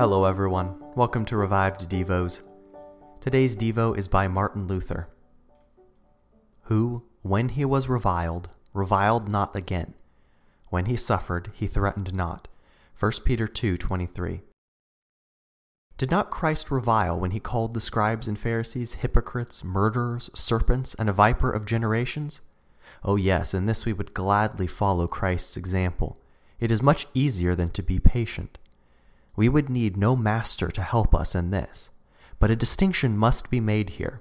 Hello, everyone. Welcome to Revived Devos. Today's Devo is by Martin Luther, who, when he was reviled, reviled not again. When he suffered, he threatened not. 1 Peter 2:23. Did not Christ revile when he called the scribes and Pharisees hypocrites, murderers, serpents, and a viper of generations? Oh, yes, in this we would gladly follow Christ's example. It is much easier than to be patient. We would need no master to help us in this, but a distinction must be made here.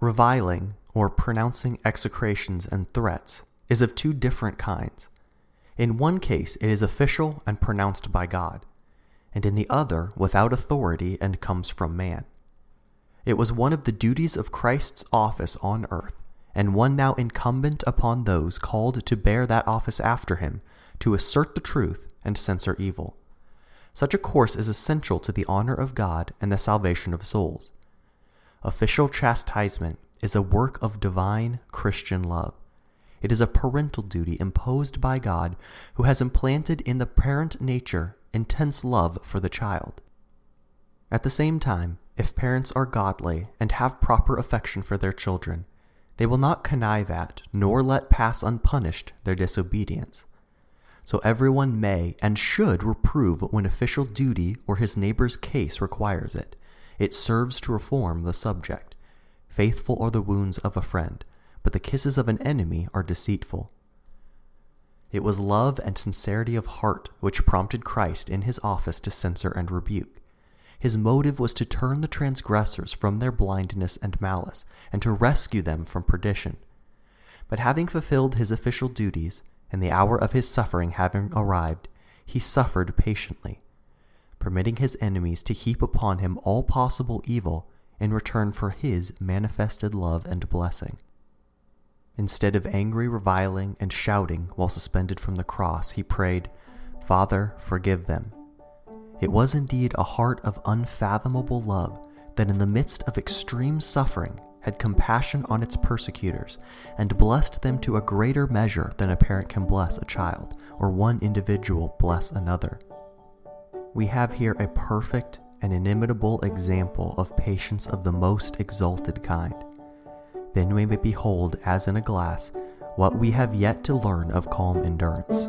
Reviling, or pronouncing execrations and threats, is of two different kinds. In one case, it is official and pronounced by God, and in the other, without authority and comes from man. It was one of the duties of Christ's office on earth, and one now incumbent upon those called to bear that office after him, to assert the truth and censor evil. Such a course is essential to the honor of God and the salvation of souls. Official chastisement is a work of divine Christian love. It is a parental duty imposed by God, who has implanted in the parent nature intense love for the child. At the same time, if parents are godly and have proper affection for their children, they will not connive at nor let pass unpunished their disobedience so everyone may and should reprove when official duty or his neighbor's case requires it. It serves to reform the subject. Faithful are the wounds of a friend, but the kisses of an enemy are deceitful. It was love and sincerity of heart which prompted Christ in his office to censor and rebuke. His motive was to turn the transgressors from their blindness and malice, and to rescue them from perdition. But having fulfilled his official duties, and the hour of his suffering having arrived, he suffered patiently, permitting his enemies to heap upon him all possible evil in return for his manifested love and blessing. Instead of angry reviling and shouting while suspended from the cross, he prayed, Father, forgive them. It was indeed a heart of unfathomable love that in the midst of extreme suffering had compassion on its persecutors, and blessed them to a greater measure than a parent can bless a child, or one individual bless another. We have here a perfect and inimitable example of patience of the most exalted kind. Then we may behold, as in a glass, what we have yet to learn of calm endurance.